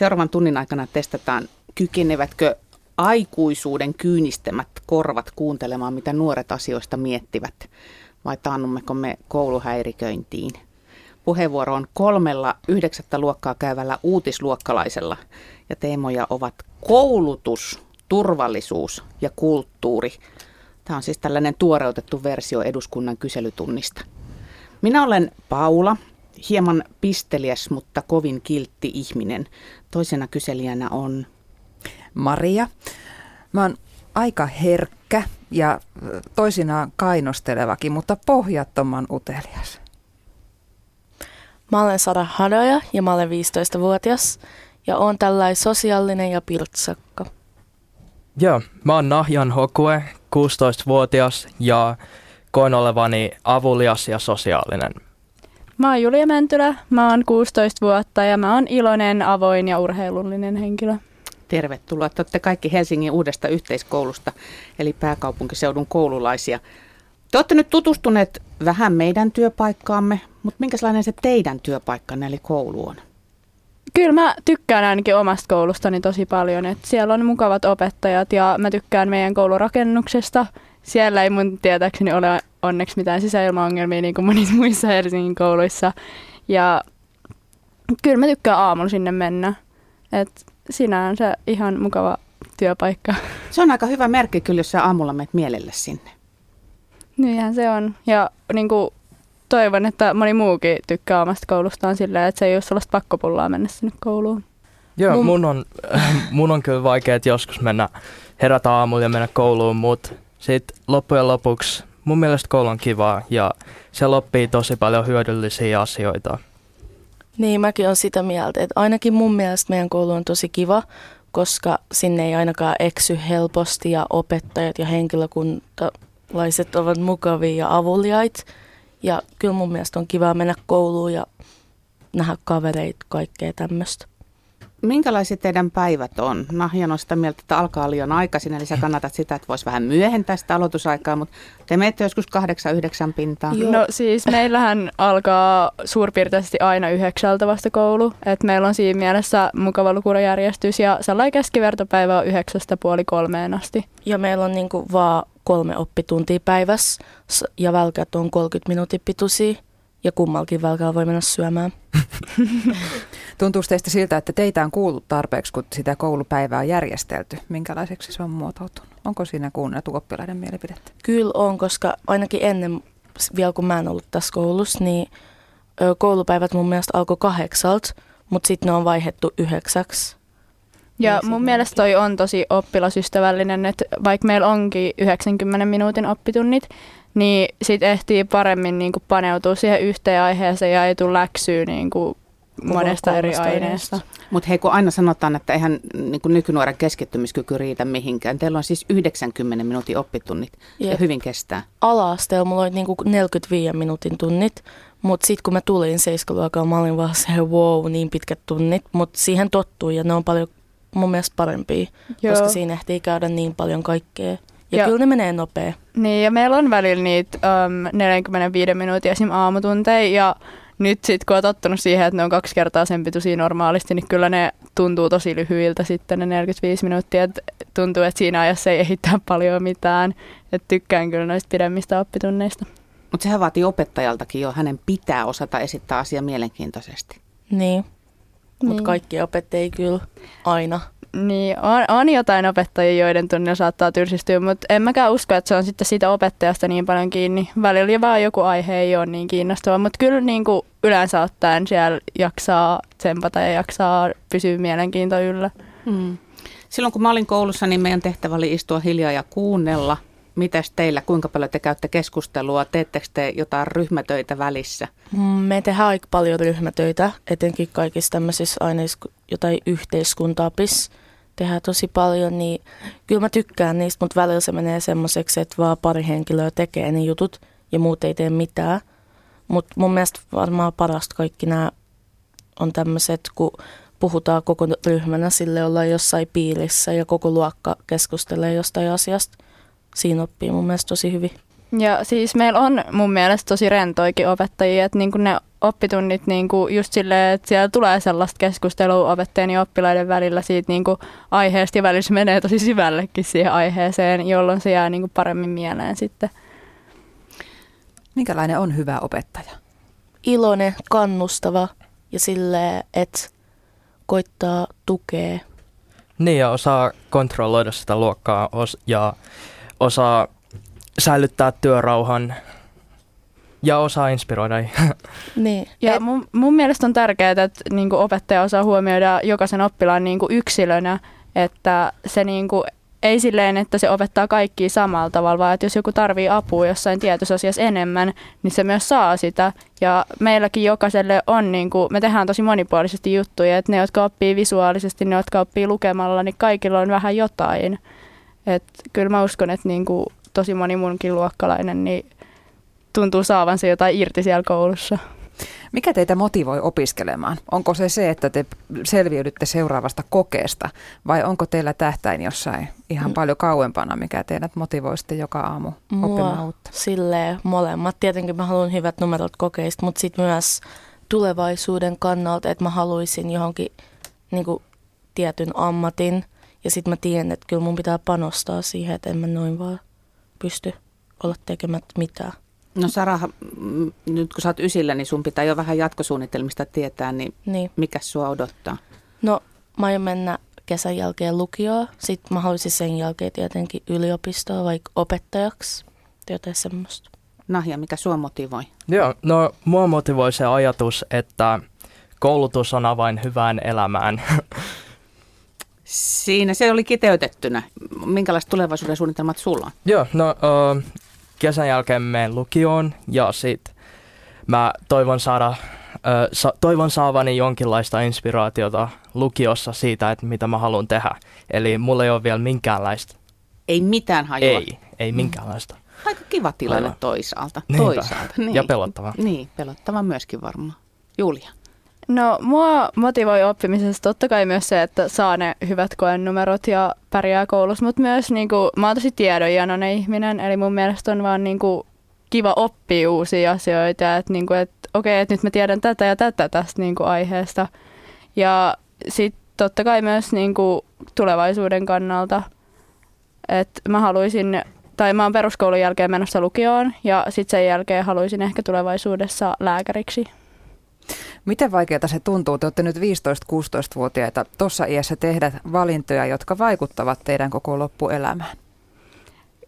Seuraavan tunnin aikana testataan, kykenevätkö aikuisuuden kyynistämät korvat kuuntelemaan, mitä nuoret asioista miettivät, vai taannummeko me kouluhäiriköintiin. Puheenvuoro on kolmella yhdeksättä luokkaa käyvällä uutisluokkalaisella, ja teemoja ovat koulutus, turvallisuus ja kulttuuri. Tämä on siis tällainen tuoreutettu versio eduskunnan kyselytunnista. Minä olen Paula, hieman pisteliäs, mutta kovin kiltti ihminen. Toisena kyselijänä on Maria. Mä oon aika herkkä ja toisinaan kainostelevakin, mutta pohjattoman utelias. Mä olen Sara Hadoja ja mä olen 15-vuotias ja oon tällainen sosiaalinen ja pirtsakka. Joo, mä oon Nahjan Hokue, 16-vuotias ja koen olevani avulias ja sosiaalinen. Mä oon Julia Mäntylä, mä oon 16 vuotta ja mä oon iloinen, avoin ja urheilullinen henkilö. Tervetuloa. Te olette kaikki Helsingin uudesta yhteiskoulusta, eli pääkaupunkiseudun koululaisia. Te olette nyt tutustuneet vähän meidän työpaikkaamme, mutta minkälainen se teidän työpaikkanne eli koulu on? Kyllä mä tykkään ainakin omasta koulustani tosi paljon, että siellä on mukavat opettajat ja mä tykkään meidän koulurakennuksesta. Siellä ei mun tietääkseni ole onneksi mitään sisäilmaongelmia niin kuin monissa muissa Helsingin kouluissa. Ja kyllä mä tykkään aamulla sinne mennä. Et siinä on se ihan mukava työpaikka. Se on aika hyvä merkki kyllä, jos sä aamulla menet mielelle sinne. Niinhän se on. Ja niin kuin, toivon, että moni muukin tykkää omasta koulustaan silleen, että se ei ole sellaista pakkopullaa mennä sinne kouluun. Joo, mun, mun, on, mun on kyllä vaikea joskus mennä herätä aamulla ja mennä kouluun, mutta sitten loppujen lopuksi mun mielestä koulu on kivaa ja se loppii tosi paljon hyödyllisiä asioita. Niin, mäkin olen sitä mieltä, että ainakin mun mielestä meidän koulu on tosi kiva, koska sinne ei ainakaan eksy helposti ja opettajat ja henkilökuntalaiset ovat mukavia ja avuliait. Ja kyllä mun mielestä on kiva mennä kouluun ja nähdä kavereita, kaikkea tämmöistä. Minkälaiset teidän päivät on? Nahjan on sitä mieltä, että alkaa liian aikaisin, eli sä kannatat sitä, että voisi vähän myöhentää sitä aloitusaikaa, mutta te menette joskus kahdeksan, yhdeksän pintaan. No siis meillähän alkaa suurpiirteisesti aina yhdeksältä vasta koulu, että meillä on siinä mielessä mukava lukurajärjestys ja sellainen keskivertopäivä on yhdeksästä puoli kolmeen asti. Ja meillä on niinku vaan kolme oppituntia päivässä ja välkät on 30 minuutin pituisia ja kummalkin välkällä voi mennä syömään. Tuntuu teistä siltä, että teitä on kuullut tarpeeksi, kun sitä koulupäivää on järjestelty? Minkälaiseksi se on muotoutunut? Onko siinä kuunneltu oppilaiden mielipidettä? Kyllä on, koska ainakin ennen, vielä kun mä en ollut tässä koulussa, niin koulupäivät mun mielestä alkoi kahdeksalta, mutta sitten ne on vaihettu yhdeksäksi. Ja mun mielestä toi on tosi oppilasystävällinen, että vaikka meillä onkin 90 minuutin oppitunnit, niin sit ehtii paremmin niin kuin paneutua siihen yhteen aiheeseen ja ei tule läksyä niin kuin monesta eri aineesta. Mutta hei, kun aina sanotaan, että eihän niin kuin nykynuoren keskittymiskyky riitä mihinkään. Teillä on siis 90 minuutin oppitunnit Jep. ja hyvin kestää. Ala-asteella mulla oli niin kuin 45 minuutin tunnit, mutta sitten kun mä tulin 7 mä olin vaan se wow, niin pitkät tunnit. Mutta siihen tottuu ja ne on paljon mun mielestä parempia, Joo. koska siinä ehtii käydä niin paljon kaikkea. Ja, ja kyllä ne menee nopea. Niin, ja meillä on välillä niitä um, 45 minuutin esim. aamutunteja, ja nyt sitten kun on tottunut siihen, että ne on kaksi kertaa sen pituisia normaalisti, niin kyllä ne tuntuu tosi lyhyiltä sitten ne 45 minuuttia. Et tuntuu, että siinä ajassa ei ehittää paljon mitään. Et tykkään kyllä noista pidemmistä oppitunneista. Mutta sehän vaatii opettajaltakin jo, hänen pitää osata esittää asia mielenkiintoisesti. Niin, mutta niin. kaikki opettajia kyllä aina. Niin, on, on jotain opettajia, joiden tunnilla saattaa tylsistyä, mutta en mäkään usko, että se on sitten siitä opettajasta niin paljon kiinni. Välillä vaan joku aihe ei ole niin kiinnostava, mutta kyllä niin kuin yleensä ottaen siellä jaksaa tsempata ja jaksaa pysyä mielenkiinto yllä. Hmm. Silloin kun mä olin koulussa, niin meidän tehtävä oli istua hiljaa ja kuunnella. Mitäs teillä, kuinka paljon te käytte keskustelua? Teettekö te jotain ryhmätöitä välissä? Mm, me tehdään aika paljon ryhmätöitä, etenkin kaikissa tämmöisissä aineissa, jotain yhteiskuntaapissa tehdään tosi paljon, niin kyllä mä tykkään niistä, mutta välillä se menee semmoiseksi, että vaan pari henkilöä tekee ne jutut ja muut ei tee mitään. Mutta mun mielestä varmaan parasta kaikki nämä on tämmöiset, kun puhutaan koko ryhmänä, sille ollaan jossain piirissä ja koko luokka keskustelee jostain asiasta. Siinä oppii mun mielestä tosi hyvin. Ja siis meillä on mun mielestä tosi rentoikin opettajia, että niin ne oppitunnit niin kuin just silleen, että siellä tulee sellaista keskustelua opettajien ja oppilaiden välillä siitä niin kuin aiheesta ja välillä se menee tosi syvällekin siihen aiheeseen, jolloin se jää niin kuin paremmin mieleen sitten. Minkälainen on hyvä opettaja? Iloinen, kannustava ja silleen, että koittaa tukea. Niin, ja osaa kontrolloida sitä luokkaa os- ja osaa säilyttää työrauhan ja osaa inspiroida. Niin. Ja mun, mun mielestä on tärkeää, että niin kuin opettaja osaa huomioida jokaisen oppilaan niin kuin yksilönä, että se niin kuin, ei silleen, että se opettaa kaikkia samalla tavalla, vaan että jos joku tarvii apua jossain tietyssä asiassa enemmän, niin se myös saa sitä. Ja meilläkin jokaiselle on, niin kuin, me tehdään tosi monipuolisesti juttuja, että ne, jotka oppii visuaalisesti, ne, jotka oppii lukemalla, niin kaikilla on vähän jotain. Et kyllä mä uskon, että niin kuin, tosi moni munkin luokkalainen niin tuntuu saavansa jotain irti siellä koulussa. Mikä teitä motivoi opiskelemaan? Onko se se, että te selviydytte seuraavasta kokeesta vai onko teillä tähtäin jossain ihan Mm. paljon kauempana, mikä teidät motivoi sitten joka aamu oppimaan Mua uutta? silleen molemmat. Tietenkin mä haluan hyvät numerot kokeista, mutta sitten myös tulevaisuuden kannalta, että mä haluaisin johonkin niin kuin, tietyn ammatin. Ja sitten mä tiedän, että kyllä mun pitää panostaa siihen, että en mä noin vaan pysty olla tekemättä mitään. No Sara, nyt kun sä oot ysillä, niin sun pitää jo vähän jatkosuunnitelmista tietää, niin Niin. mikä sua odottaa? No, mä aion mennä kesän jälkeen lukioon. Sitten mä haluaisin sen jälkeen tietenkin yliopistoa, vaikka opettajaksi. tai Jotain semmoista. Nahja, mikä sua motivoi? Joo, no mua motivoi se ajatus, että koulutus on avain hyvään elämään. Siinä se oli kiteytettynä. Minkälaiset tulevaisuuden suunnitelmat sulla on? Joo, no ö, kesän jälkeen menen lukioon ja sit mä toivon saada, sa, toivon saavani jonkinlaista inspiraatiota lukiossa siitä, että mitä mä haluan tehdä. Eli mulla ei ole vielä minkäänlaista. Ei mitään hajua. Ei, ei minkäänlaista. Aika kiva tilanne Aivan. toisaalta. Niinpä. Toisaalta. Niin. Ja pelottava. Niin, pelottava myöskin varmaan. Julia. No mua motivoi oppimisessa totta kai myös se, että saa ne hyvät koenumerot ja pärjää koulussa, mutta myös niinku, mä oon tosi tiedonjanoinen ihminen, eli mun mielestä on vaan niinku, kiva oppia uusia asioita, että niinku, et, okei, että nyt mä tiedän tätä ja tätä tästä niinku, aiheesta. Ja sitten totta kai myös niinku, tulevaisuuden kannalta, että mä haluaisin, tai mä oon peruskoulun jälkeen menossa lukioon ja sitten sen jälkeen haluaisin ehkä tulevaisuudessa lääkäriksi. Miten vaikeaa se tuntuu? Te olette nyt 15-16-vuotiaita tuossa iässä tehdä valintoja, jotka vaikuttavat teidän koko loppuelämään.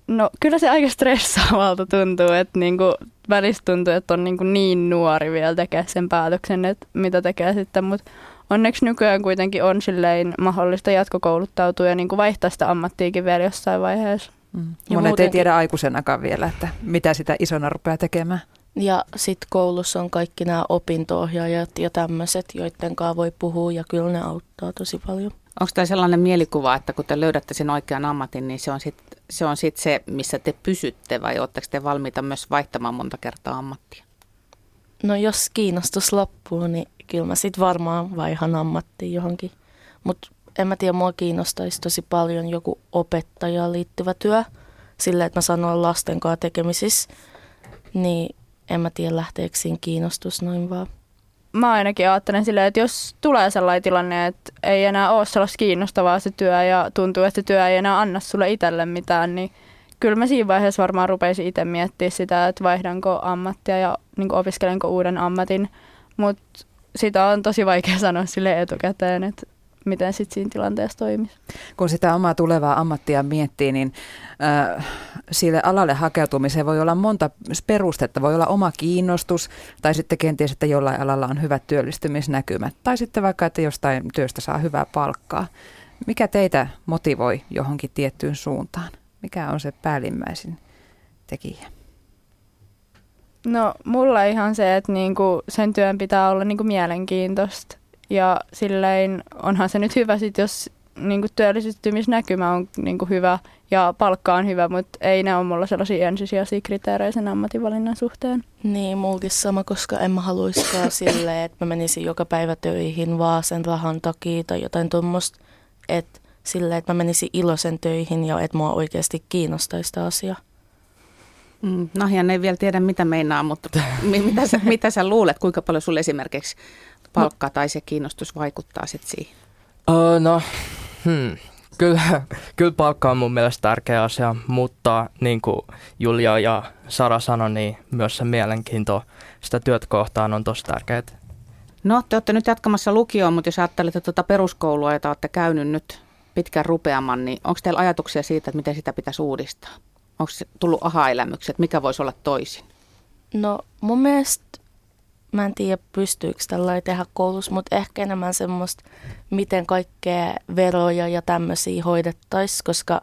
No kyllä se aika stressaavalta tuntuu, että niinku, välistä tuntuu, että on niinku niin nuori vielä tekee sen päätöksen, että mitä tekee sitten, mutta onneksi nykyään kuitenkin on silleen mahdollista jatkokouluttautua ja niinku vaihtaa sitä ammattiikin vielä jossain vaiheessa. Mm. Ja Monet ei muutenkin- tiedä aikuisenakaan vielä, että mitä sitä isona rupeaa tekemään. Ja sitten koulussa on kaikki nämä opinto-ohjaajat ja tämmöiset, joiden kanssa voi puhua ja kyllä ne auttaa tosi paljon. Onko tämä sellainen mielikuva, että kun te löydätte sen oikean ammatin, niin se on sitten se, on sit se, missä te pysytte vai oletteko te valmiita myös vaihtamaan monta kertaa ammattia? No jos kiinnostus loppuu, niin kyllä mä sitten varmaan vaihan ammattiin johonkin. Mutta en mä tiedä, mua kiinnostaisi tosi paljon joku opettajaan liittyvä työ. Sillä, että mä saan olla lasten kanssa tekemisissä. Niin en mä tiedä, lähteekö siinä kiinnostus noin vaan. Mä ainakin ajattelen silleen, että jos tulee sellainen tilanne, että ei enää ole sellaista kiinnostavaa se työ ja tuntuu, että se työ ei enää anna sulle itselle mitään, niin kyllä mä siinä vaiheessa varmaan rupeisin itse miettimään sitä, että vaihdanko ammattia ja niin opiskelenko uuden ammatin. Mutta sitä on tosi vaikea sanoa sille etukäteen, että miten sitten siinä tilanteessa toimisi. Kun sitä omaa tulevaa ammattia miettii, niin äh, sille alalle hakeutumiseen voi olla monta perustetta. Voi olla oma kiinnostus tai sitten kenties, että jollain alalla on hyvät työllistymisnäkymät. Tai sitten vaikka, että jostain työstä saa hyvää palkkaa. Mikä teitä motivoi johonkin tiettyyn suuntaan? Mikä on se päällimmäisin tekijä? No mulla ihan se, että niinku sen työn pitää olla niinku mielenkiintoista. Ja silleen onhan se nyt hyvä sit, jos niinku työllistymisnäkymä on niinku hyvä ja palkka on hyvä, mutta ei ne ole mulla sellaisia ensisijaisia kriteerejä sen ammatinvalinnan suhteen. Niin, mulkin sama, koska en mä haluiskaan silleen, että mä menisin joka päivä töihin vaan sen rahan takia tai jotain tuommoista. Että silleen, että mä menisin iloisen töihin ja että mua oikeasti kiinnostaisi sitä asiaa. Mm, Nahjan ei vielä tiedä, mitä meinaa, mutta mitä sä, mitä sä luulet, kuinka paljon sulle esimerkiksi palkka tai se kiinnostus vaikuttaa sitten siihen? Uh, no, hmm. Kyllä, kyllä palkka on mun mielestä tärkeä asia, mutta niin kuin Julia ja Sara sanoi, niin myös se mielenkiinto sitä työtä kohtaan on tosi tärkeää. No, te olette nyt jatkamassa lukioon, mutta jos ajattelette tuota peruskoulua, jota olette käynyt nyt pitkän rupeaman, niin onko teillä ajatuksia siitä, että miten sitä pitäisi uudistaa? Onko tullut aha-elämyksiä, että mikä voisi olla toisin? No mun mielestä, mä en tiedä pystyykö tällä tehdä koulussa, mutta ehkä enemmän semmoista, miten kaikkea veroja ja tämmöisiä hoidettaisiin, koska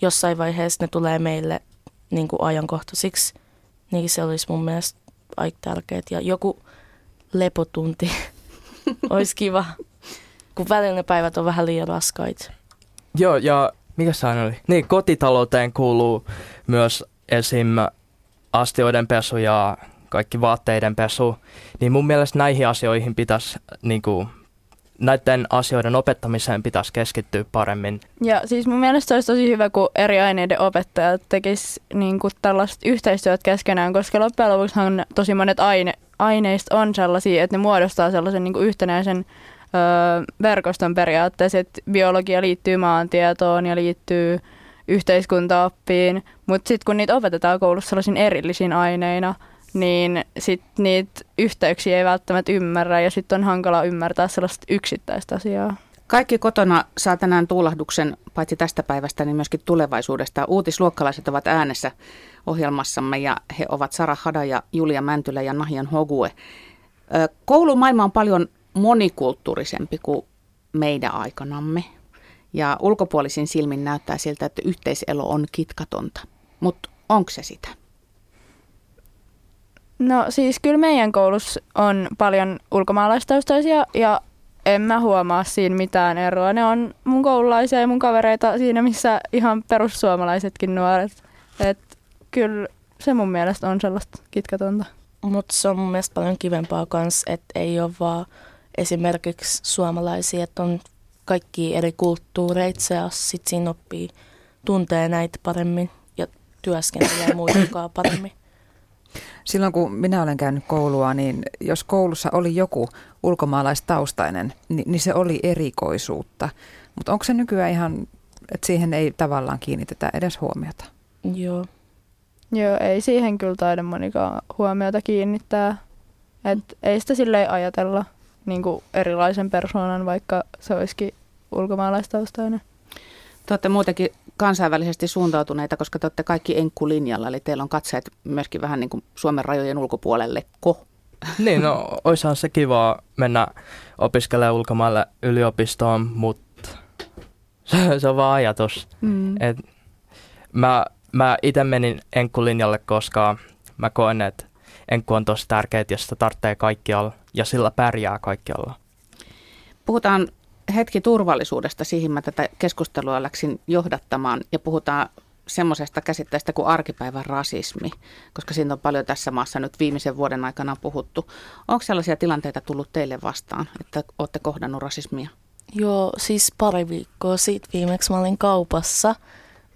jossain vaiheessa ne tulee meille niin kuin ajankohtaisiksi, niin se olisi mun mielestä aika tärkeää. Ja joku lepotunti olisi kiva, kun välillä ne päivät on vähän liian raskaita. Joo, ja mikä se oli? Niin, kotitalouteen kuuluu myös esim. astioiden pesu ja kaikki vaatteiden pesu. Niin mun mielestä näihin asioihin pitäisi, niin kuin, näiden asioiden opettamiseen pitäisi keskittyä paremmin. Ja siis mun mielestä olisi tosi hyvä, kun eri aineiden opettajat tekis niin tällaista yhteistyötä keskenään, koska loppujen lopuksi tosi monet aine, aineista on sellaisia, että ne muodostaa sellaisen niin kuin yhtenäisen öö, verkoston periaatteessa, että biologia liittyy maantietoon ja liittyy yhteiskuntaoppiin, mutta sitten kun niitä opetetaan koulussa sellaisiin erillisiin aineina, niin sitten niitä yhteyksiä ei välttämättä ymmärrä ja sitten on hankala ymmärtää sellaista yksittäistä asiaa. Kaikki kotona saa tänään tuulahduksen paitsi tästä päivästä, niin myöskin tulevaisuudesta. Uutisluokkalaiset ovat äänessä ohjelmassamme ja he ovat Sara Hada ja Julia Mäntylä ja Nahjan Hogue. Koulumaailma on paljon monikulttuurisempi kuin meidän aikanamme. Ja ulkopuolisin silmin näyttää siltä, että yhteiselo on kitkatonta. Mutta onko se sitä? No siis kyllä meidän koulussa on paljon ulkomaalaistaustaisia ja en mä huomaa siinä mitään eroa. Ne on mun koululaisia ja mun kavereita siinä, missä ihan perussuomalaisetkin nuoret. Et kyllä se mun mielestä on sellaista kitkatonta. Mutta se on mun mielestä paljon kivempaa kans, että ei ole vaan esimerkiksi suomalaisia, että on kaikki eri kulttuureita ja sitten siinä oppii tuntee näitä paremmin ja työskentelee muiden paremmin. Silloin kun minä olen käynyt koulua, niin jos koulussa oli joku ulkomaalaistaustainen, niin, niin se oli erikoisuutta. Mutta onko se nykyään ihan, että siihen ei tavallaan kiinnitetä edes huomiota? Joo. Joo, ei siihen kyllä taida monikaan huomiota kiinnittää. Et ei sitä silleen ajatella niin kuin erilaisen persoonan, vaikka se olisikin ulkomaalaistaustainen. Te olette muutenkin kansainvälisesti suuntautuneita, koska te olette kaikki enkkulinjalla, eli teillä on katseet myöskin vähän niin kuin Suomen rajojen ulkopuolelle. Ko? Niin, no olisihan se kiva mennä opiskelemaan ulkomaille yliopistoon, mutta se, se on vaan ajatus. Mm. Et mä mä itse menin enkkulinjalle, koska mä koen, että enkku on tosi tärkeä ja sitä tarvitsee kaikkialla ja sillä pärjää kaikkialla. Puhutaan hetki turvallisuudesta, siihen mä tätä keskustelua läksin johdattamaan ja puhutaan semmoisesta käsitteestä kuin arkipäivän rasismi, koska siitä on paljon tässä maassa nyt viimeisen vuoden aikana puhuttu. Onko sellaisia tilanteita tullut teille vastaan, että olette kohdannut rasismia? Joo, siis pari viikkoa siitä viimeksi mä olin kaupassa.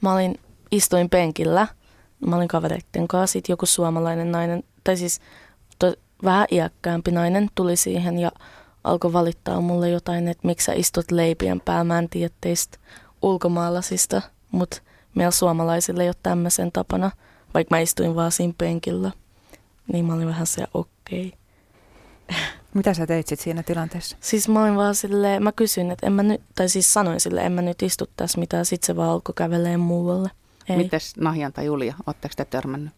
Mä olin, istuin penkillä, mä olin kavereiden kanssa, sit joku suomalainen nainen, tai siis to, vähän iäkkäämpi nainen tuli siihen ja alkoi valittaa mulle jotain, että miksi sä istut leipien päällä. Mä en tiedä teistä ulkomaalaisista, mutta meillä suomalaisille ei ole tämmöisen tapana, vaikka mä istuin vaan siinä penkillä. Niin mä olin vähän se okei. Okay. Mitä sä teit sit siinä tilanteessa? Siis mä olin vaan silleen, mä kysyin, että en mä nyt, tai siis sanoin sille, en mä nyt istu tässä mitään, sit se vaan alkoi käveleen muualle. Ei. Mites Nahjan tai Julia, ootteko te törmännyt?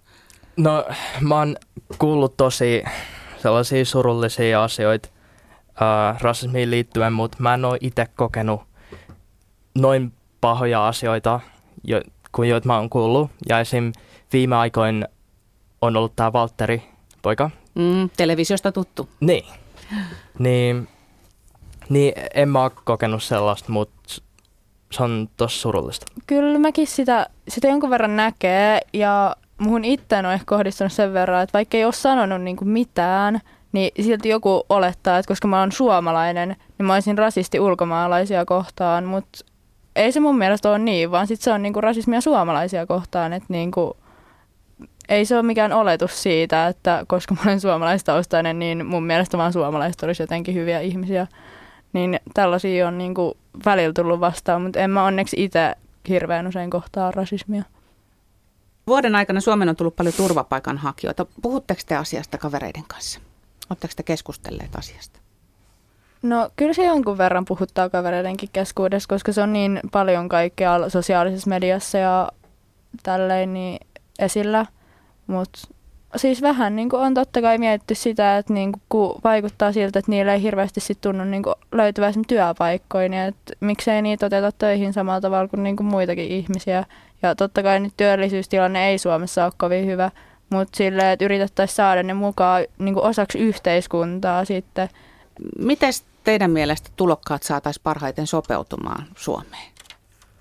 No mä oon kuullut tosi sellaisia surullisia asioita äh, rasismiin liittyen, mutta mä en ole itse kokenut noin pahoja asioita, jo, kuin joita mä oon kuullut. Ja esim. viime aikoin on ollut tämä Valtteri, poika. Mm, televisiosta tuttu. Niin. niin. Niin en mä ole kokenut sellaista, mutta se on tosi surullista. Kyllä mäkin sitä, sitä jonkun verran näkee ja muhun itse on ehkä kohdistunut sen verran, että vaikka ei ole sanonut niinku mitään, niin silti joku olettaa, että koska mä oon suomalainen, niin mä olisin rasisti ulkomaalaisia kohtaan, mutta ei se mun mielestä ole niin, vaan sit se on niinku rasismia suomalaisia kohtaan, että niinku, ei se ole mikään oletus siitä, että koska mä olen suomalaistaustainen, niin mun mielestä vaan suomalaiset olisi jotenkin hyviä ihmisiä. Niin tällaisia on niin kuin välillä tullut vastaan, mutta en mä onneksi itse hirveän usein kohtaa rasismia. Vuoden aikana Suomen on tullut paljon turvapaikanhakijoita. Puhutteko te asiasta kavereiden kanssa? Oletteko te keskustelleet asiasta? No kyllä se jonkun verran puhuttaa kavereidenkin keskuudessa, koska se on niin paljon kaikkea sosiaalisessa mediassa ja tälleen niin esillä. Mutta siis vähän niin on totta kai mietitty sitä, että niin kun vaikuttaa siltä, että niillä ei hirveästi sit tunnu niin löytyvä työpaikkoja, niin että miksei niitä oteta töihin samalla tavalla kuin, niin kuin muitakin ihmisiä. Ja totta kai nyt työllisyystilanne ei Suomessa ole kovin hyvä, mutta silleen, että yritettäisiin saada ne mukaan niin osaksi yhteiskuntaa sitten. Miten teidän mielestä tulokkaat saataisiin parhaiten sopeutumaan Suomeen?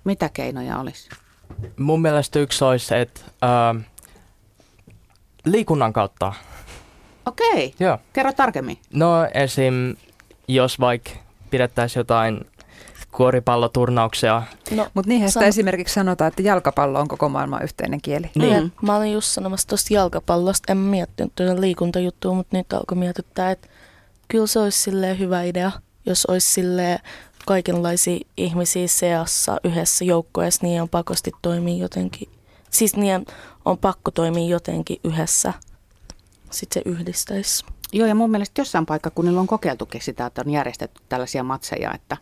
Mitä keinoja olisi? Mun mielestä yksi olisi, että äh, liikunnan kautta. Okei, Joo. kerro tarkemmin. No esim. jos vaikka pidettäisiin jotain kuoripalloturnauksia. No, Mutta niinhän sitä esimerkiksi sanotaan, että jalkapallo on koko maailman yhteinen kieli. Niin, mm. mä olin just sanomassa tuosta jalkapallosta, en miettinyt tuota liikuntajuttua, mutta nyt alkoi mietittää, että kyllä se olisi hyvä idea, jos olisi silleen kaikenlaisia ihmisiä seassa yhdessä joukkoessa, niin on pakosti toimia jotenkin. Siis niin on pakko toimia jotenkin yhdessä. Sitten se yhdistäisi. Joo, ja mun mielestä jossain paikkakunnilla on kokeiltukin sitä, että on järjestetty tällaisia matseja, että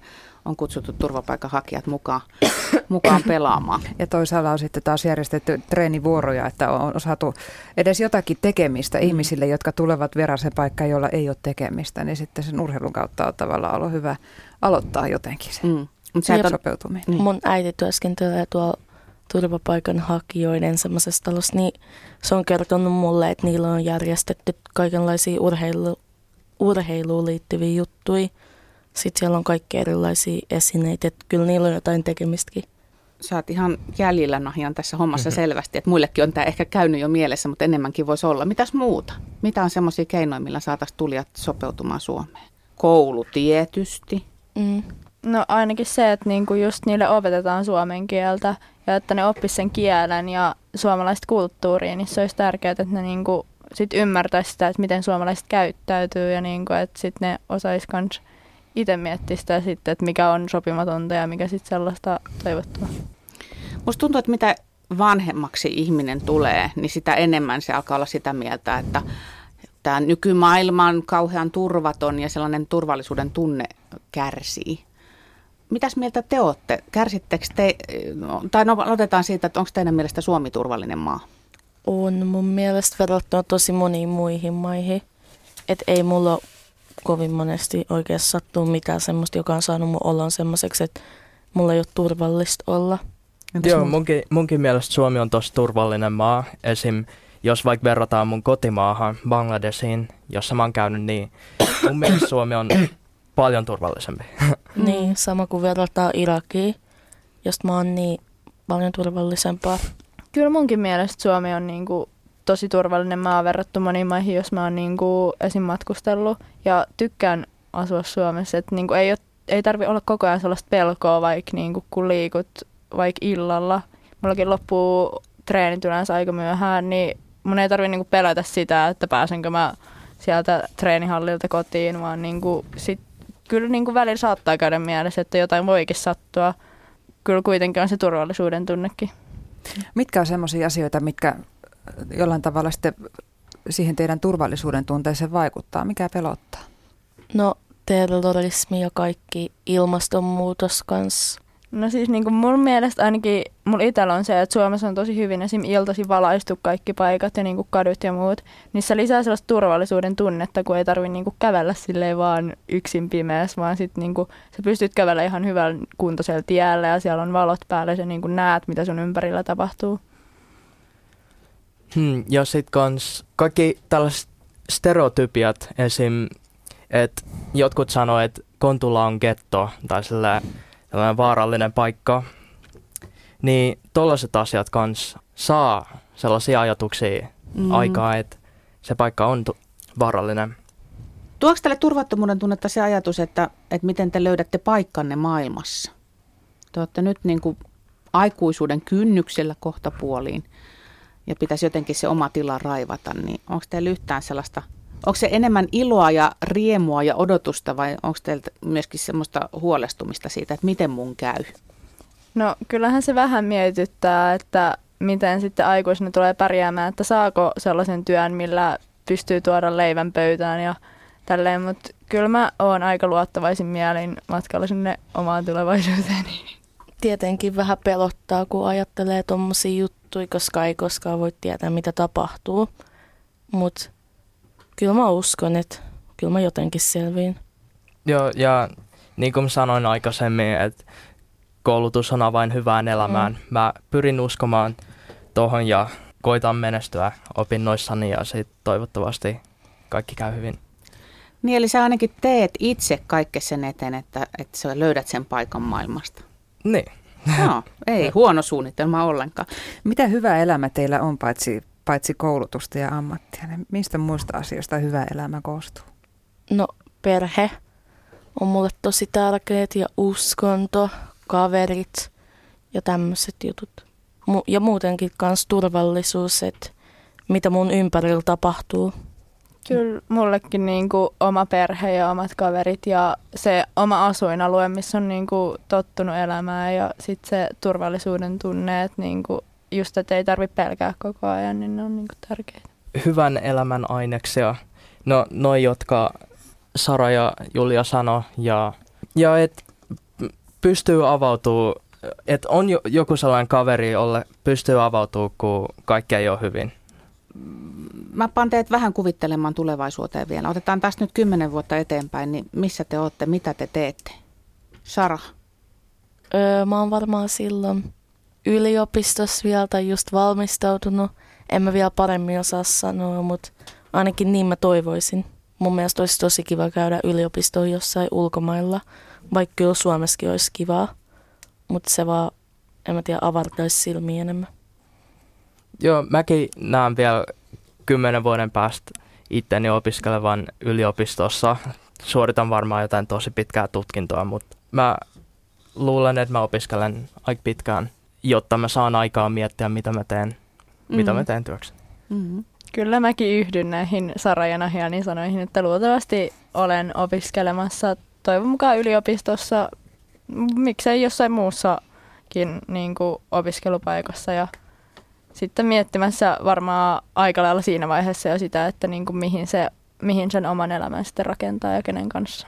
on kutsuttu turvapaikanhakijat mukaan, mukaan pelaamaan. Ja toisaalla on sitten taas järjestetty treenivuoroja, että on saatu edes jotakin tekemistä mm. ihmisille, jotka tulevat vieraseen paikkaan, jolla ei ole tekemistä, niin sitten sen urheilun kautta on tavallaan ollut hyvä aloittaa jotenkin se mm. Mut sopeutuminen. Niin. Mun äiti työskentelee tuolla turvapaikanhakijoiden semmoisessa talossa, niin se on kertonut mulle, että niillä on järjestetty kaikenlaisia urheilu, urheiluun liittyviä juttuja. Sitten siellä on kaikki erilaisia esineitä, että kyllä niillä on jotain tekemistäkin. Sä oot ihan jäljillä Nahian tässä hommassa mm-hmm. selvästi, että muillekin on tämä ehkä käynyt jo mielessä, mutta enemmänkin voisi olla. Mitäs muuta? Mitä on semmoisia keinoja, millä saataisiin tulijat sopeutumaan Suomeen? Koulu tietysti. Mm. No ainakin se, että niinku just niille opetetaan suomen kieltä ja että ne oppis sen kielen ja suomalaista kulttuuria, niin se olisi tärkeää, että ne niinku sit ymmärtäisi sitä, että miten suomalaiset käyttäytyy ja niinku, että sitten ne osaisi myös itse miettiä sitä sitten, että mikä on sopimatonta ja mikä sitten sellaista toivottua. Musta tuntuu, että mitä vanhemmaksi ihminen tulee, niin sitä enemmän se alkaa olla sitä mieltä, että tämä nykymaailma on kauhean turvaton ja sellainen turvallisuuden tunne kärsii. Mitäs mieltä te olette? Kärsittekö te, tai no, otetaan siitä, että onko teidän mielestä Suomi turvallinen maa? On mun mielestä verrattuna tosi moniin muihin maihin. Että ei mulla kovin monesti oikein sattuu mitään semmoista, joka on saanut mun olon semmoiseksi, että mulla ei ole turvallista olla. Entäs Joo, munkin, munkin mielestä Suomi on tosi turvallinen maa. Esim. jos vaikka verrataan mun kotimaahan, Bangladesiin, jossa mä oon käynyt, niin mun mielestä Suomi on paljon turvallisempi. niin, sama kuin verrataan Irakiin, josta mä oon niin paljon turvallisempaa. Kyllä munkin mielestä Suomi on niinku tosi turvallinen maa verrattu moniin maihin, jos mä oon niinku esim. matkustellut ja tykkään asua Suomessa. Että niinku ei, ei tarvi olla koko ajan sellaista pelkoa, vaikka niinku, kun liikut vaikka illalla. Mullakin loppuu treenit yleensä aika myöhään, niin mun ei tarvi niinku pelätä sitä, että pääsenkö mä sieltä treenihallilta kotiin, vaan niinku sit, kyllä niinku välillä saattaa käydä mielessä, että jotain voikin sattua. Kyllä kuitenkin on se turvallisuuden tunnekin. Mitkä on sellaisia asioita, mitkä jollain tavalla sitten siihen teidän turvallisuuden tunteeseen vaikuttaa? Mikä pelottaa? No terrorismi ja kaikki ilmastonmuutos kanssa. No siis niin kuin mun mielestä ainakin mulla itsellä on se, että Suomessa on tosi hyvin esim. iltasi valaistu kaikki paikat ja niin kuin kadut ja muut. Niin se lisää sellaista turvallisuuden tunnetta, kun ei tarvi niin kuin kävellä silleen vaan yksin pimeässä, vaan sit niin kuin, sä pystyt kävellä ihan hyvällä kuntoisella tiellä ja siellä on valot päällä ja sä niin kuin näet, mitä sun ympärillä tapahtuu. Hmm, ja sitten kans kaikki tällaiset stereotypiat esim. että jotkut sanoo, että Kontula on getto tai sellainen vaarallinen paikka, niin tollaiset asiat kans saa sellaisia ajatuksia mm. aikaa, että se paikka on tu- vaarallinen. Tuoksi tälle turvattomuuden tunnetta se ajatus, että, että miten te löydätte paikkanne maailmassa? Te olette nyt niin kuin aikuisuuden kynnyksellä kohta puoliin. Ja pitäisi jotenkin se oma tila raivata, niin onko teillä yhtään sellaista, onko se enemmän iloa ja riemua ja odotusta vai onko teillä myöskin semmoista huolestumista siitä, että miten mun käy? No kyllähän se vähän mietityttää, että miten sitten aikuisena tulee pärjäämään, että saako sellaisen työn, millä pystyy tuoda leivän pöytään ja tälleen, mutta kyllä mä oon aika luottavaisin mielin matkalla sinne omaan tulevaisuuteeni. Tietenkin vähän pelottaa, kun ajattelee tommosia juttuja, koska ei koskaan voi tietää, mitä tapahtuu. Mutta kyllä mä uskon, että kyllä mä jotenkin selviin. Joo, ja niin kuin sanoin aikaisemmin, että koulutus on avain hyvään elämään. Mm. Mä pyrin uskomaan tuohon ja koitan menestyä opinnoissani ja sitten toivottavasti kaikki käy hyvin. Niin, eli sä ainakin teet itse kaikki sen eteen, että, että sä löydät sen paikan maailmasta. Niin. No, ei huono suunnitelma ollenkaan. Mitä hyvä elämä teillä on paitsi, paitsi koulutusta ja ammattia? Niin mistä muista asioista hyvä elämä koostuu? No perhe on mulle tosi tärkeät ja uskonto, kaverit ja tämmöiset jutut. Mu- ja muutenkin kans turvallisuus, että mitä mun ympärillä tapahtuu. Kyllä mullekin niin kuin oma perhe ja omat kaverit ja se oma asuinalue, missä on niin kuin tottunut elämään ja sitten se turvallisuuden tunne, että niin kuin just, että ei tarvitse pelkää koko ajan, niin ne on niin kuin tärkeitä. Hyvän elämän aineksia. No, noi, jotka Sara ja Julia sano ja, ja et pystyy avautuu, että on jo, joku sellainen kaveri, jolle pystyy avautuu, kun kaikki ei ole hyvin. Mä pan teet vähän kuvittelemaan tulevaisuuteen vielä. Otetaan tästä nyt kymmenen vuotta eteenpäin, niin missä te olette, mitä te teette? Sara? Öö, mä oon varmaan silloin yliopistossa vielä tai just valmistautunut. En mä vielä paremmin osaa sanoa, mutta ainakin niin mä toivoisin. Mun mielestä olisi tosi kiva käydä yliopistoon jossain ulkomailla, vaikka kyllä Suomessakin olisi kivaa. Mutta se vaan, en mä tiedä, avartaisi silmiä enemmän. Joo, mäkin näen vielä kymmenen vuoden päästä itteni opiskelevan yliopistossa. Suoritan varmaan jotain tosi pitkää tutkintoa, mutta mä luulen, että mä opiskelen aika pitkään, jotta mä saan aikaa miettiä, mitä mä teen, mm-hmm. mitä mä teen työksi. Mm-hmm. Kyllä mäkin yhdyn näihin Sara ja Nahianin sanoihin, että luultavasti olen opiskelemassa toivon mukaan yliopistossa, miksei jossain muussakin niin kuin opiskelupaikassa ja sitten miettimässä varmaan aika lailla siinä vaiheessa jo sitä, että niin kuin mihin, se, mihin sen oman elämän sitten rakentaa ja kenen kanssa.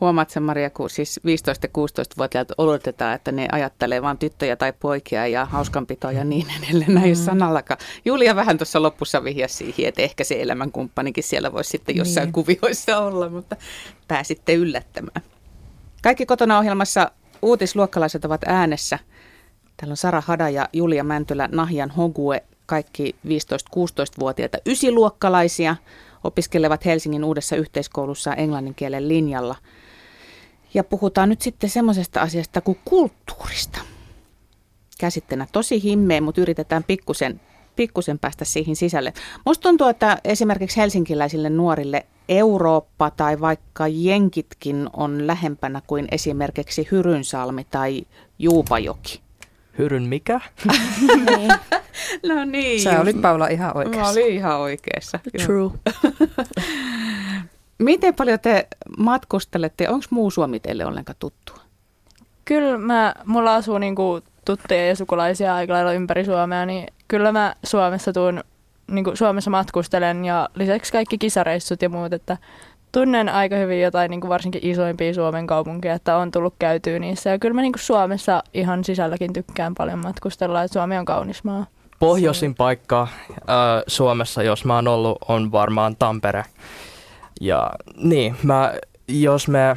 Huomaat sen Maria, kun siis 15-16-vuotiaat odotetaan, että ne ajattelee vain tyttöjä tai poikia ja hauskanpitoa ja niin edelleen. Näin mm. sanallakaan. Julia vähän tuossa lopussa vihjasi siihen, että ehkä se elämänkumppanikin siellä voisi sitten jossain niin. kuvioissa olla, mutta pääsitte yllättämään. Kaikki kotona ohjelmassa uutisluokkalaiset ovat äänessä. Täällä on Sara Hada ja Julia Mäntylä, Nahjan Hogue, kaikki 15-16-vuotiaita ysiluokkalaisia, opiskelevat Helsingin uudessa yhteiskoulussa englannin kielen linjalla – ja puhutaan nyt sitten semmoisesta asiasta kuin kulttuurista. Käsitteenä tosi himmeä, mutta yritetään pikkusen, pikkusen päästä siihen sisälle. Musta tuntuu, että esimerkiksi helsinkiläisille nuorille Eurooppa tai vaikka Jenkitkin on lähempänä kuin esimerkiksi Hyrynsalmi tai Juupajoki. Hyryn mikä? niin. No niin. Sä olit Paula ihan oikeassa. Mä olin ihan oikeassa. True. Miten paljon te matkustelette? Onko muu Suomi teille ollenkaan tuttua? Kyllä mä, mulla asuu niinku tuttuja ja sukulaisia aika lailla ympäri Suomea, niin kyllä mä Suomessa tuun, niinku Suomessa matkustelen ja lisäksi kaikki kisareissut ja muut, että tunnen aika hyvin jotain niinku varsinkin isoimpia Suomen kaupunkeja, että on tullut käytyä niissä. Ja kyllä mä niinku Suomessa ihan sisälläkin tykkään paljon matkustella, että Suomi on kaunis maa. Pohjoisin paikka äh, Suomessa, jos mä oon ollut, on varmaan Tampere. Ja niin, mä, jos me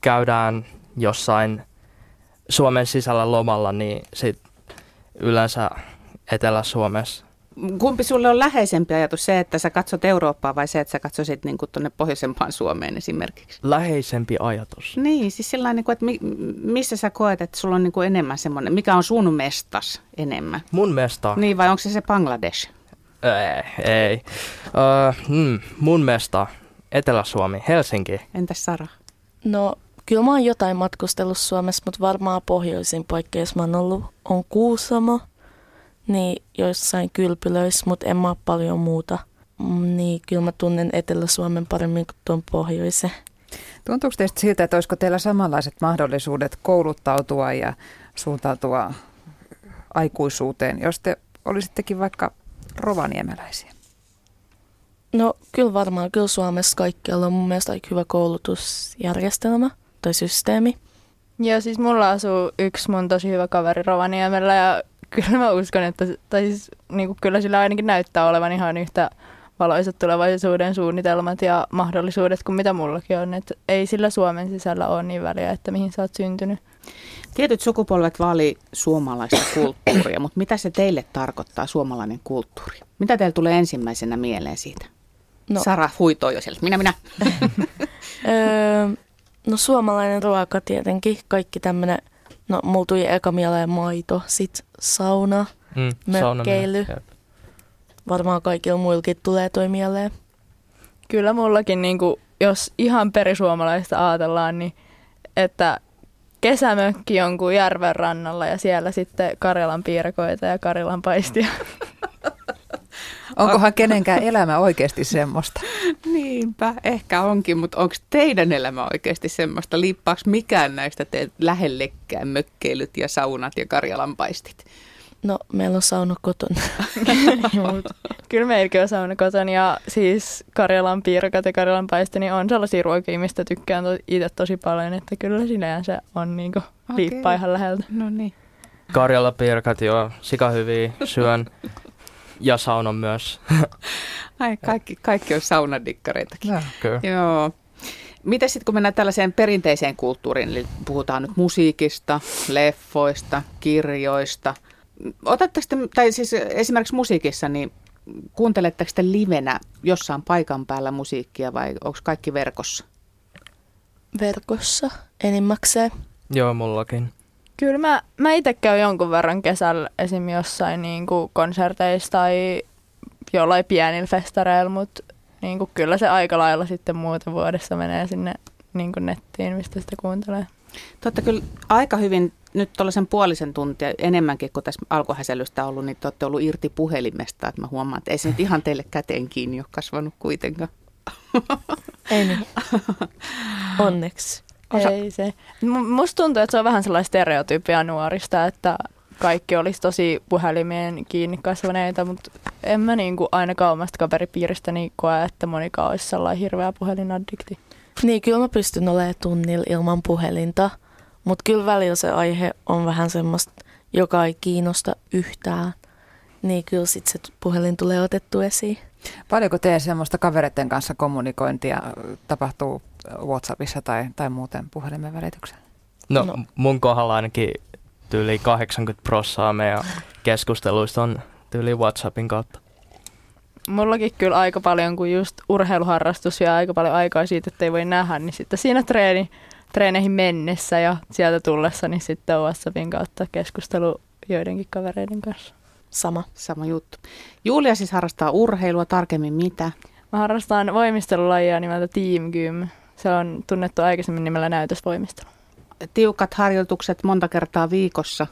käydään jossain Suomen sisällä lomalla, niin sit yleensä Etelä-Suomessa. Kumpi sulle on läheisempi ajatus, se, että sä katsot Eurooppaa vai se, että sä katsoisit niin tuonne pohjoisempaan Suomeen esimerkiksi? Läheisempi ajatus. Niin, siis sellainen, että mi, missä sä koet, että sulla on niin kuin enemmän semmoinen, mikä on sun mestas enemmän? Mun mesta? Niin, vai onko se se Bangladesh? Ei, ei. Uh, mm, mun mesta Etelä-Suomi, Helsinki. Entäs Sara? No, kyllä mä oon jotain matkustellut Suomessa, mutta varmaan pohjoisin paikka, jos mä oon ollut, on Kuusamo. Niin joissain kylpylöissä, mutta en mä ole paljon muuta. Mm, Niin kyllä mä tunnen Etelä-Suomen paremmin kuin tuon pohjoisen. Tuntuuko teistä siltä, että olisiko teillä samanlaiset mahdollisuudet kouluttautua ja suuntautua aikuisuuteen, jos te olisittekin vaikka rovaniemeläisiä? No kyllä varmaan, kyllä Suomessa kaikkialla on mun mielestä aika hyvä koulutusjärjestelmä tai systeemi. Joo, siis mulla asuu yksi mun tosi hyvä kaveri Rovaniemellä ja kyllä mä uskon, että tai siis, niin kuin kyllä sillä ainakin näyttää olevan ihan yhtä valoisat tulevaisuuden suunnitelmat ja mahdollisuudet kuin mitä mullakin on. Et ei sillä Suomen sisällä ole niin väliä, että mihin sä oot syntynyt. Tietyt sukupolvet vaalii suomalaista kulttuuria, mutta mitä se teille tarkoittaa, suomalainen kulttuuri? Mitä teille tulee ensimmäisenä mieleen siitä? No. Sara huitoo jo sieltä. Minä, minä. Öö, no suomalainen ruoka tietenkin, kaikki tämmönen, no mulla tuli eka mieleen maito, sit sauna, Mm, Mökkeily. sauna- varmaan kaikilla muillakin tulee toi mieleen. Kyllä mullakin, niin kuin, jos ihan perisuomalaista ajatellaan, niin että kesämökki jonkun järven rannalla ja siellä sitten Karjalan piirakoita ja Karjalan paistia. Onkohan kenenkään elämä oikeasti semmoista? Niinpä, ehkä onkin, mutta onko teidän elämä oikeasti semmoista? Liippaako mikään näistä te lähellekään mökkeilyt ja saunat ja karjalanpaistit? No meillä on sauna kotona. Kyllä meilläkin on sauna kotona ja siis Karjalan piirakat ja Karjalan paiste niin on sellaisia ruokia, mistä tykkään to- itse tosi paljon, että kyllä sinänsä on niinku liippaa ihan läheltä. No niin. Karjala piirakat, joo, sika hyviä, syön. Ja saunan myös. Ai, kaikki, kaikki on saunadikkareitakin. Kyllä. Joo. Miten sitten kun mennään tällaiseen perinteiseen kulttuuriin, eli puhutaan nyt musiikista, leffoista, kirjoista. Otatteko te, tai siis esimerkiksi musiikissa, niin kuunteletteko te livenä jossain paikan päällä musiikkia vai onko kaikki verkossa? Verkossa enimmäkseen. Joo, mullakin. Kyllä mä, mä itse käyn jonkun verran kesällä esim. jossain niinku konserteissa tai jollain pienillä festareilla, mutta niinku kyllä se aika lailla sitten muuten vuodessa menee sinne niinku nettiin, mistä sitä kuuntelee. Totta kyllä aika hyvin nyt tuollaisen puolisen tuntia enemmänkin kuin tässä alkuhäselystä ollut, niin te olette ollut irti puhelimesta, että mä huomaan, että ei se nyt ihan teille käteen kiinni ole kasvanut kuitenkaan. Ei niin. Onneksi. Osa- Ei se. Musta tuntuu, että se on vähän sellaista stereotypia nuorista, että kaikki olisi tosi puhelimeen kiinni kasvaneita, mutta en mä niinku ainakaan omasta kaveripiiristäni koe, että monikaan olisi sellainen hirveä puhelinaddikti. Niin, kyllä mä pystyn olemaan tunnilla ilman puhelinta, mutta kyllä välillä se aihe on vähän semmoista, joka ei kiinnosta yhtään. Niin kyllä sit se puhelin tulee otettu esiin. Paljonko teidän semmoista kavereiden kanssa kommunikointia tapahtuu WhatsAppissa tai, tai muuten puhelimen välityksellä? No, No. mun kohdalla ainakin tyyli 80 prossaa meidän keskusteluista on tyyli WhatsAppin kautta. Mullakin kyllä aika paljon, kun just urheiluharrastus ja aika paljon aikaa siitä, että ei voi nähdä, niin sitten siinä treeni, treeneihin mennessä ja sieltä tullessa, niin sitten WhatsAppin kautta keskustelu joidenkin kavereiden kanssa. Sama. Sama juttu. Julia siis harrastaa urheilua, tarkemmin mitä? Mä harrastan voimistelulajia nimeltä Team Gym. Se on tunnettu aikaisemmin nimellä näytösvoimistelu. Tiukat harjoitukset monta kertaa viikossa.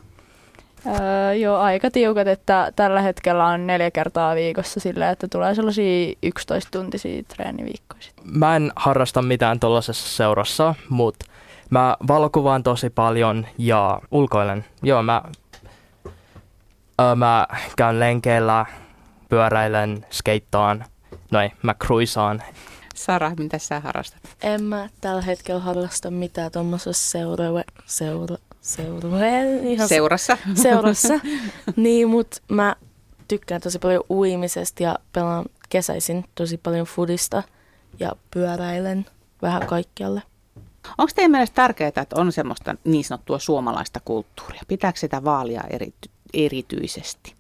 Öö, joo, aika tiukat, että tällä hetkellä on neljä kertaa viikossa sillä, että tulee sellaisia 11-tuntisia treeniviikkoja. sit. Mä en harrasta mitään tuollaisessa seurassa, mutta mä valokuvaan tosi paljon ja ulkoilen. Joo, mä, ö, mä käyn lenkeillä, pyöräilen, skeittaan. No ei, mä cruisaan. Sara, mitä sä harrastat? En mä tällä hetkellä harrasta mitään tuommoisessa seura... seura... seura... Ihan Seurassa. seurassa. niin, mutta mä tykkään tosi paljon uimisesta ja pelaan kesäisin tosi paljon fudista ja pyöräilen vähän kaikkialle. Onko teidän mielestä tärkeää, että on semmoista niin sanottua suomalaista kulttuuria? Pitääkö sitä vaalia erity- erityisesti?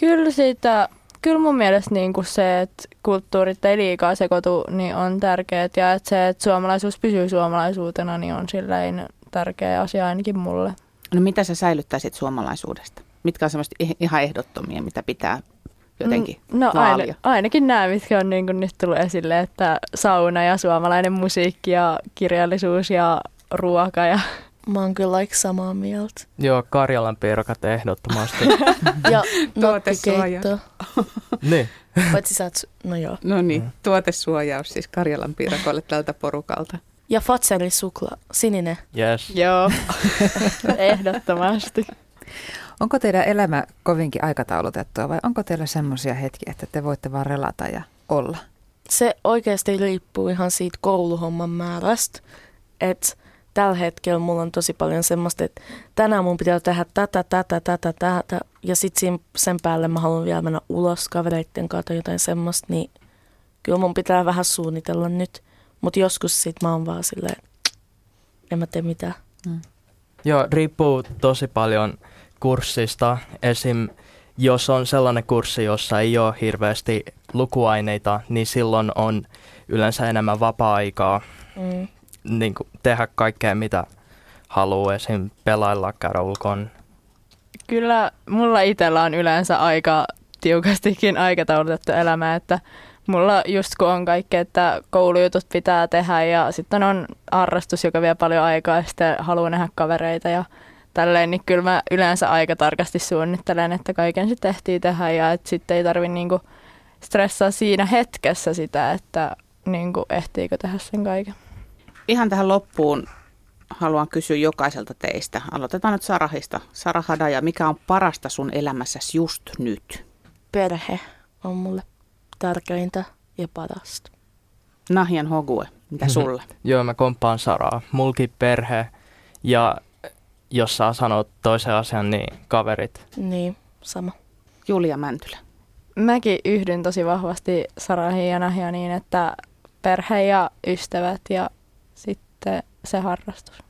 Kyllä siitä, kyllä mun mielestä niin kuin se, että kulttuurit ei liikaa sekoitu, niin on tärkeää. Ja että se, että suomalaisuus pysyy suomalaisuutena, niin on silleen tärkeä asia ainakin mulle. No mitä sä säilyttäisit suomalaisuudesta? Mitkä on semmoista ih- ihan ehdottomia, mitä pitää jotenkin Mm, No aina, ainakin nämä, mitkä on niin kuin nyt tullut esille, että sauna ja suomalainen musiikki ja kirjallisuus ja ruoka ja Mä oon kyllä like samaa mieltä. Joo, Karjalan piirakat ehdottomasti. Ja Tuotesuoja. nokkikeitto. niin. Paitsi sä et, no joo. No niin, Mm. tuotesuojaus siis Karjalan piirakoille tältä porukalta. Ja Fatseri suklaa, sininen. Yes. Joo, ehdottomasti. Onko teidän elämä kovinkin aikataulutettua vai onko teillä semmoisia hetkiä, että te voitte vaan relata ja olla? Se oikeasti riippuu ihan siitä kouluhomman määrästä. Että tällä hetkellä mulla on tosi paljon semmoista, että tänään mun pitää tehdä tätä, tätä, tätä, tätä. Ja sitten sen päälle mä haluan vielä mennä ulos kavereitten kanssa tai jotain semmoista, niin kyllä mun pitää vähän suunnitella nyt. Mutta joskus sit mä oon vaan silleen, en mä tee mitään. Joo, riippuu tosi paljon kurssista. Esim. jos on sellainen kurssi, jossa ei ole hirveästi lukuaineita, niin silloin on yleensä enemmän vapaa-aikaa Mm. Niin kuin tehdä kaikkea, mitä haluaa. Esim. pelailla, käydä ulkoon. Kyllä mulla itsellä on yleensä aika tiukastikin aikataulutettu elämä, että mulla just kun on kaikki, että koulujutut pitää tehdä ja sitten on harrastus, joka vie paljon aikaa ja sitten haluaa nähdä kavereita ja tälleen, niin kyllä mä yleensä aika tarkasti suunnittelen, että kaiken sitten ehtii tehdä ja että sitten ei tarvi niinku stressaa siinä hetkessä sitä, että niinku ehtiikö tehdä sen kaiken. Ihan tähän loppuun haluan kysyä jokaiselta teistä. Aloitetaan nyt Sarahista. Sara Hadaja, mikä on parasta sun elämässäsi just nyt? Perhe on mulle tärkeintä ja parasta. Nahjan Hogue, mitä Mhm. sulle? Joo, mä komppaan Saraa. Mulki perhe ja jos saa sanoa toisen asian, niin kaverit. Niin, sama. Julia Mäntylä. Mäkin yhdyn tosi vahvasti Sarahiin ja Nahja niin, että perhe ja ystävät ja sitten se harrastus.